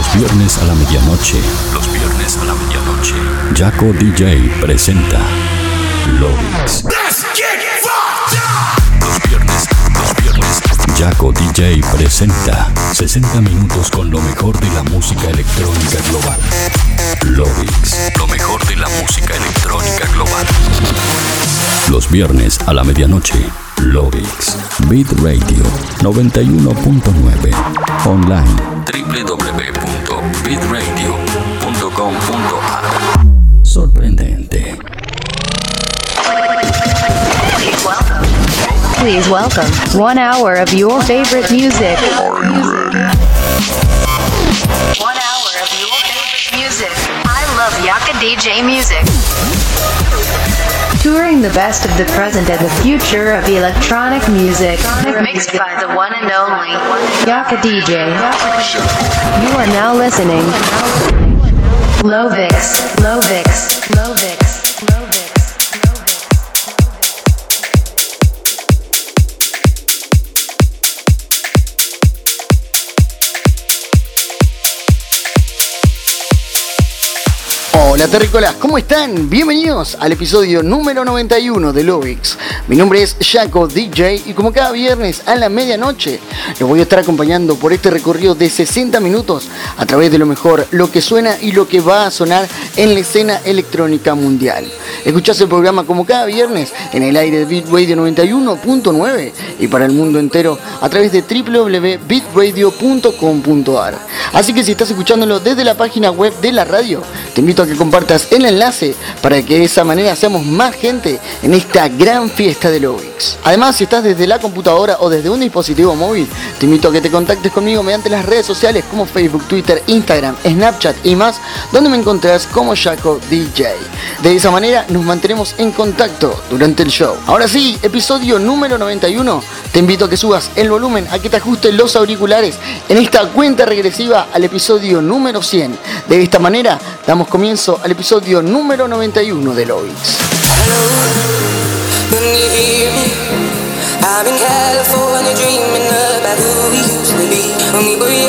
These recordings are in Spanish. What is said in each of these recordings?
Los viernes a la medianoche. Los viernes a la medianoche. Jaco DJ presenta Lovix. Los viernes, Jaco DJ presenta 60 minutos con lo mejor de la música electrónica global. Lovix, lo mejor de la música electrónica global. Los viernes a la medianoche. Lovix. Beat Radio 91.9. Online. www.beatradio.com.ar Sorprendente. Please welcome one hour of your favorite music. One hour of your favorite music. I love Yaka DJ music. Touring the best of the present and the future of electronic music. Mixed by the one and only Yaka DJ. You are now listening. Lovix, Lovix, Lovix. Hola terrícolas, ¿cómo están? Bienvenidos al episodio número 91 de Lovix. Mi nombre es Jaco DJ y como cada viernes a la medianoche los voy a estar acompañando por este recorrido de 60 minutos a través de lo mejor, lo que suena y lo que va a sonar en la escena electrónica mundial. Escuchás el programa como cada viernes en el aire de Beat Radio 91.9 y para el mundo entero a través de www.bitradio.com.ar. Así que si estás escuchándolo desde la página web de la radio, te invito a que compartas el enlace para que de esa manera seamos más gente en esta gran fiesta de Lovix. Además, si estás desde la computadora o desde un dispositivo móvil, te invito a que te contactes conmigo mediante las redes sociales como Facebook, Twitter, Instagram, Snapchat y más, donde me encontrarás como Jaco DJ. De esa manera nos mantenemos en contacto durante el show. Ahora sí, episodio número 91. Te invito a que subas el volumen, a que te ajustes los auriculares en esta cuenta regresiva al episodio número 100. De esta manera damos comienzo al episodio número 91 de Lovix. I'm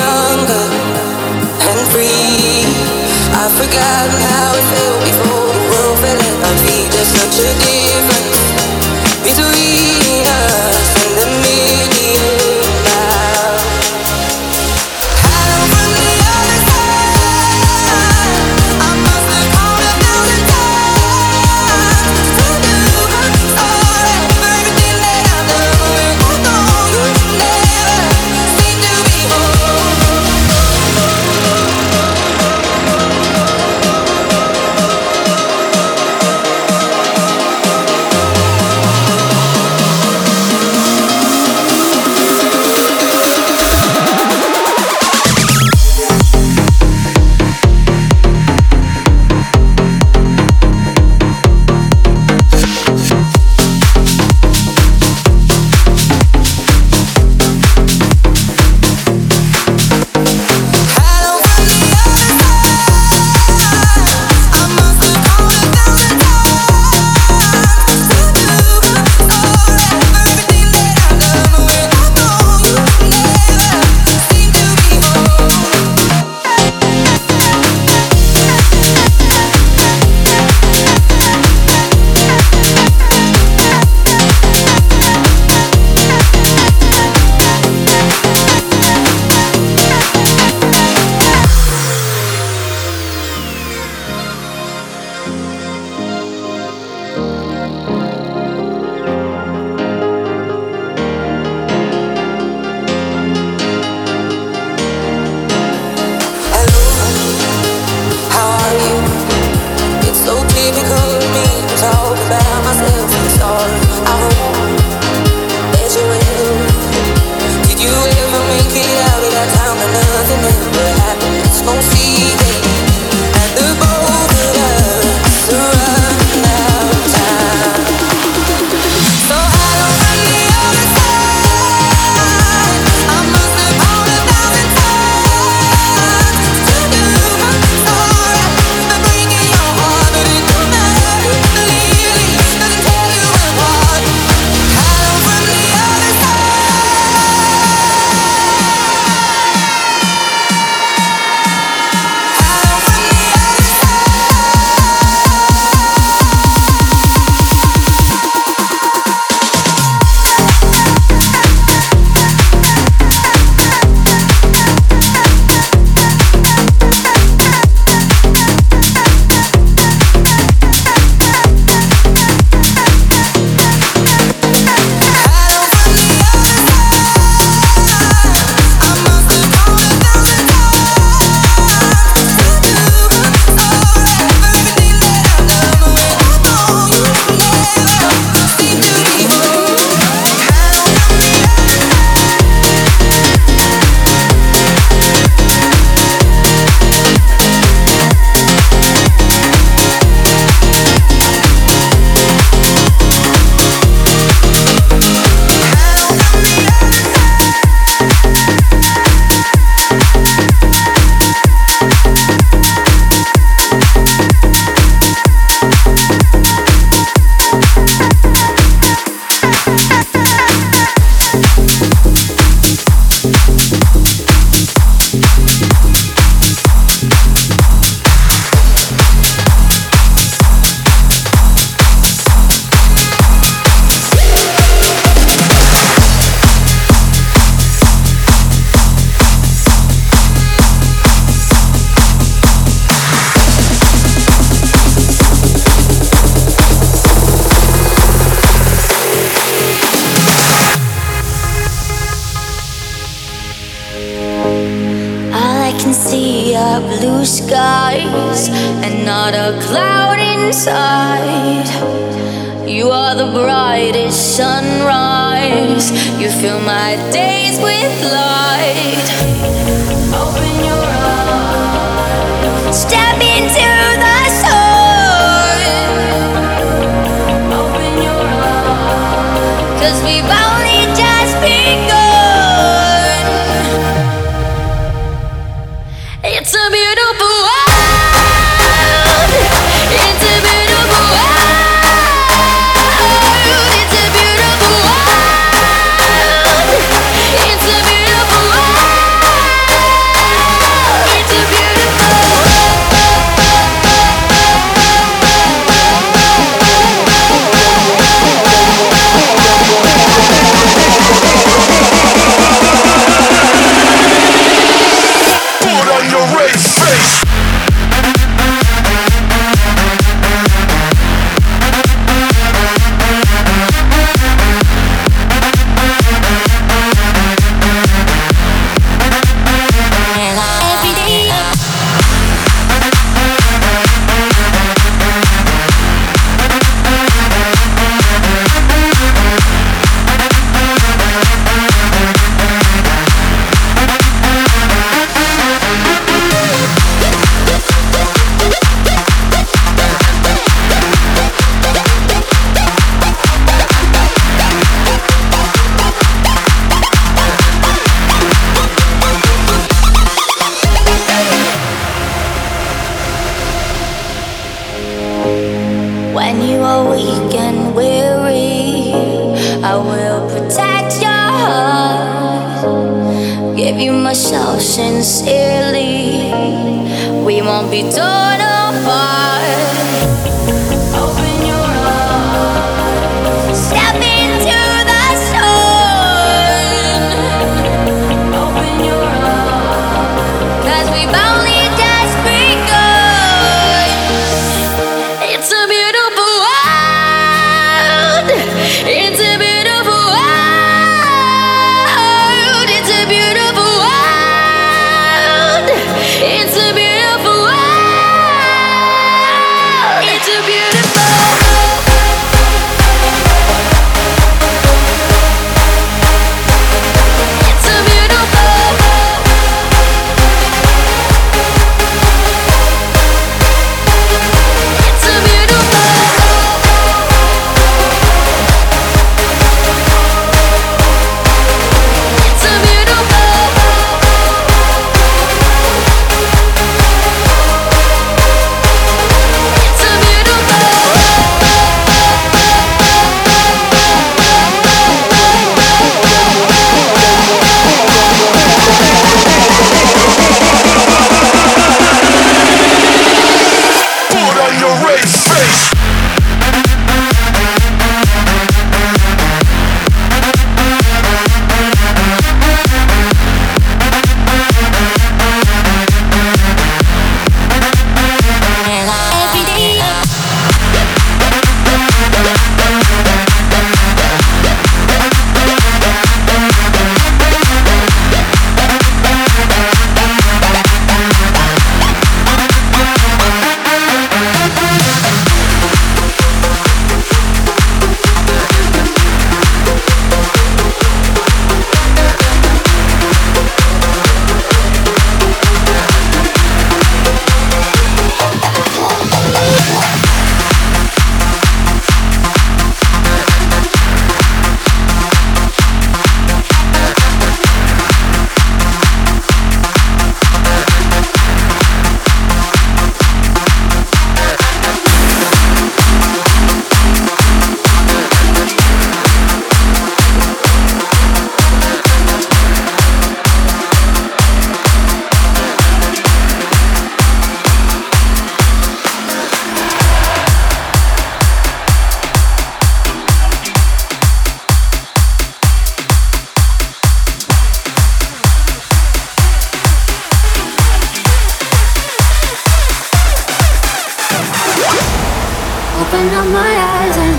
Open up my eyes and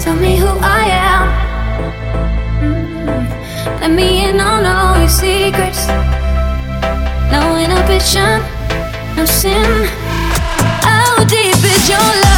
tell me who I am. Mm-hmm. Let me in on all your secrets. No inhibition, no sin. How deep is your love?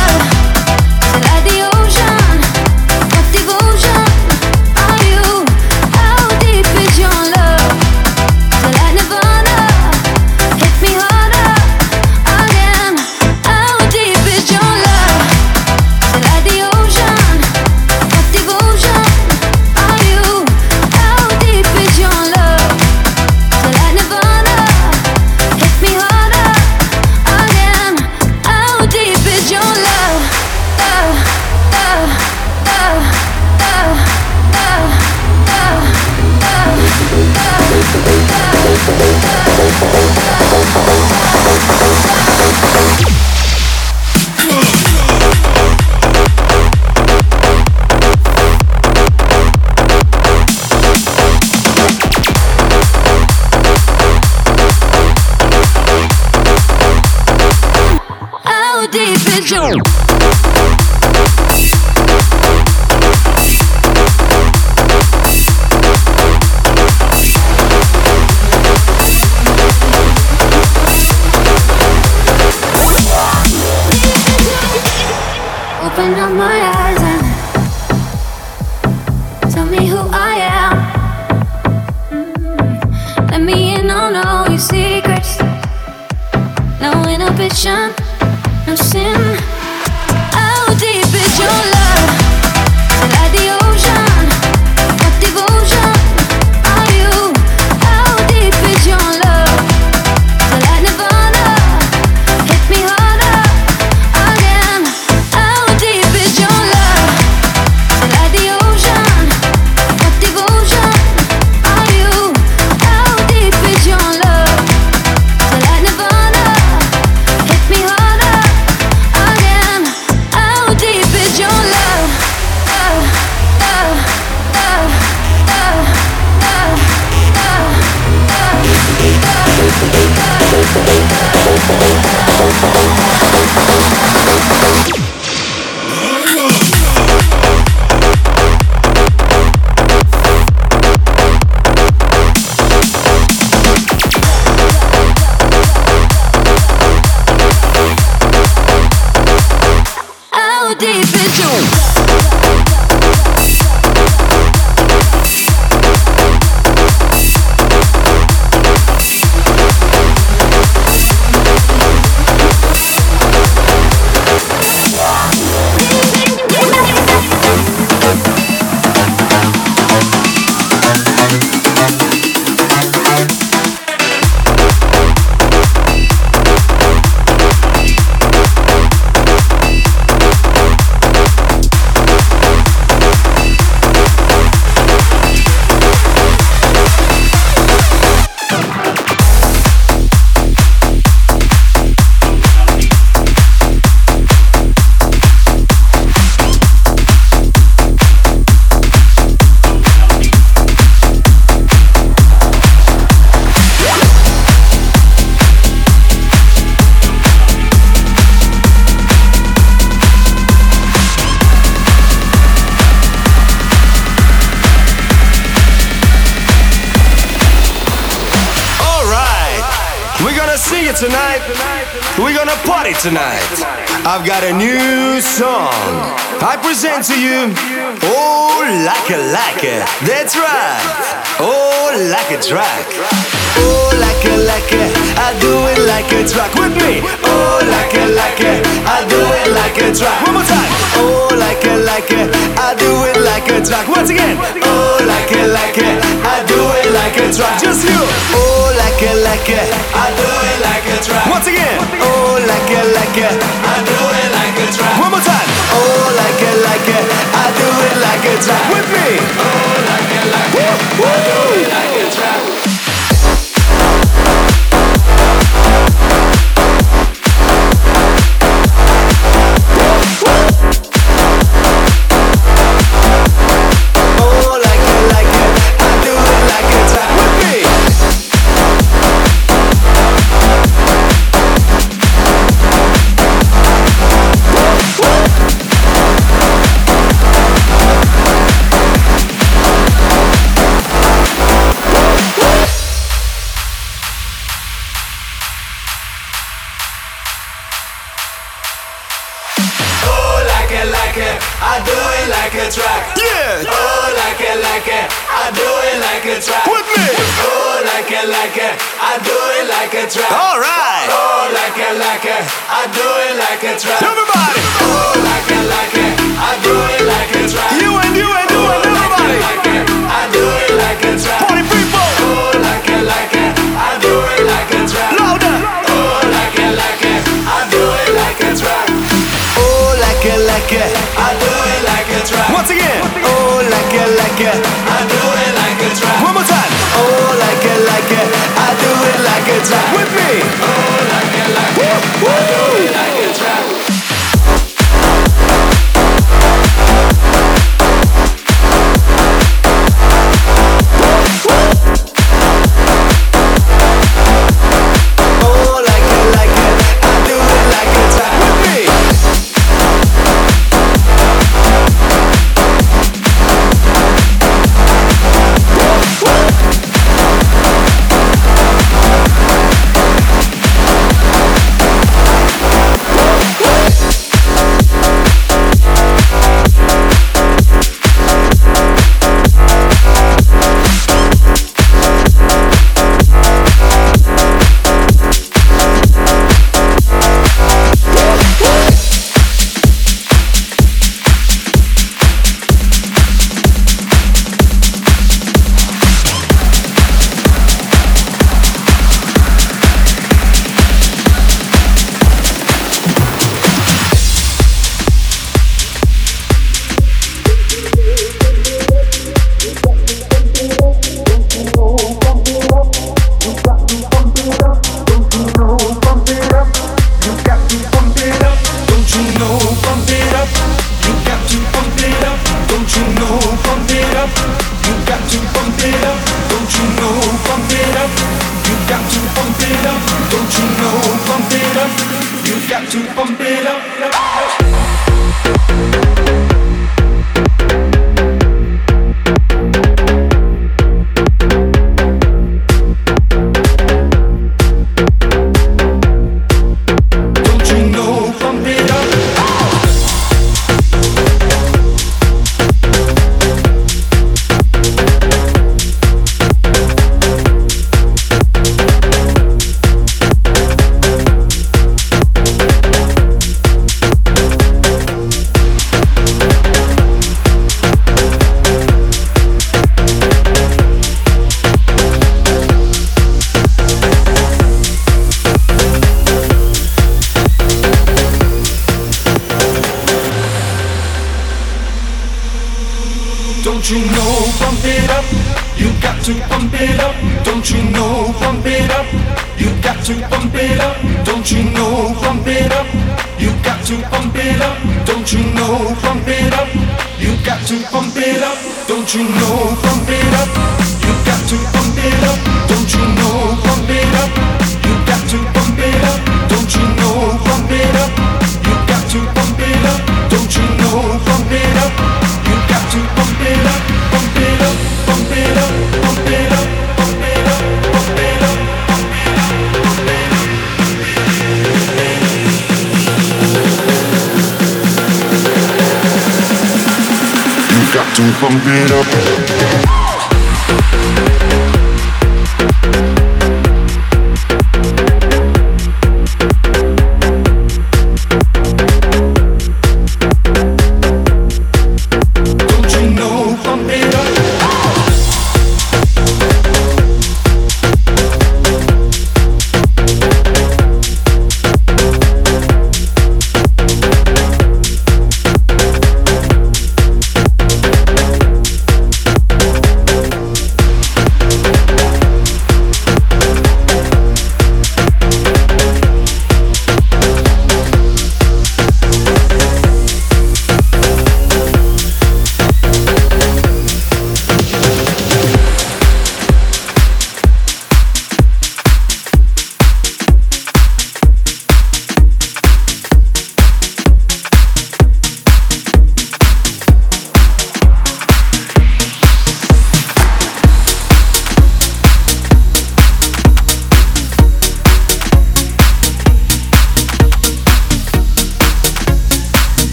Tonight. We're gonna party tonight. I've got a new song. I present to you Oh Like a Like it. That's right. Oh Like a Track. Oh Like a Like it. I do it like a track with me. Oh Like a Like it. I do it like a track. One more time. Oh Like a Like it. I do it like a track. Once again. Oh Like a Like it. I do it like a track. Just you. Oh Like a Like it. I do it like a track. Once again. Oh Like a like it. I do it like a track. One more time. Oh, like it, like it. I do it like a track with me. Oh, like it, like it. I do it like a track.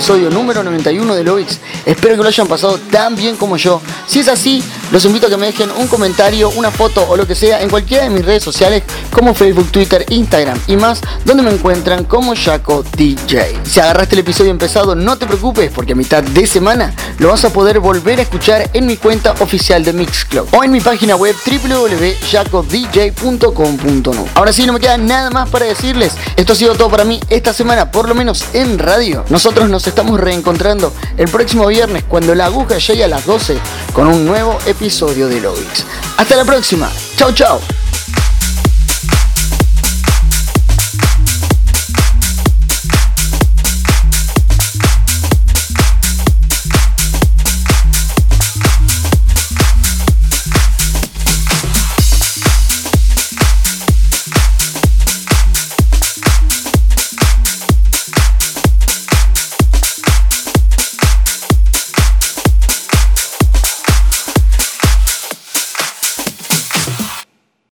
Episodio número 91 de Lovix. Espero que lo hayan pasado tan bien como yo. Si es así, los invito a que me dejen un comentario, una foto o lo que sea en cualquiera de mis redes sociales como Facebook, Twitter, Instagram y más, donde me encuentran como Jaco DJ. Si agarraste el episodio empezado, no te preocupes porque a mitad de semana lo vas a poder volver a escuchar en mi cuenta oficial de Mixcloud o en mi página web www.jacodj.com.no. Ahora sí, no me queda nada más para decirles. Esto ha sido todo para mí esta semana, por lo menos en radio. Nosotros nos estamos reencontrando el próximo viernes cuando la aguja llegue a las 12 con un nuevo episodio de Lovix. Hasta la próxima. Chao, chao.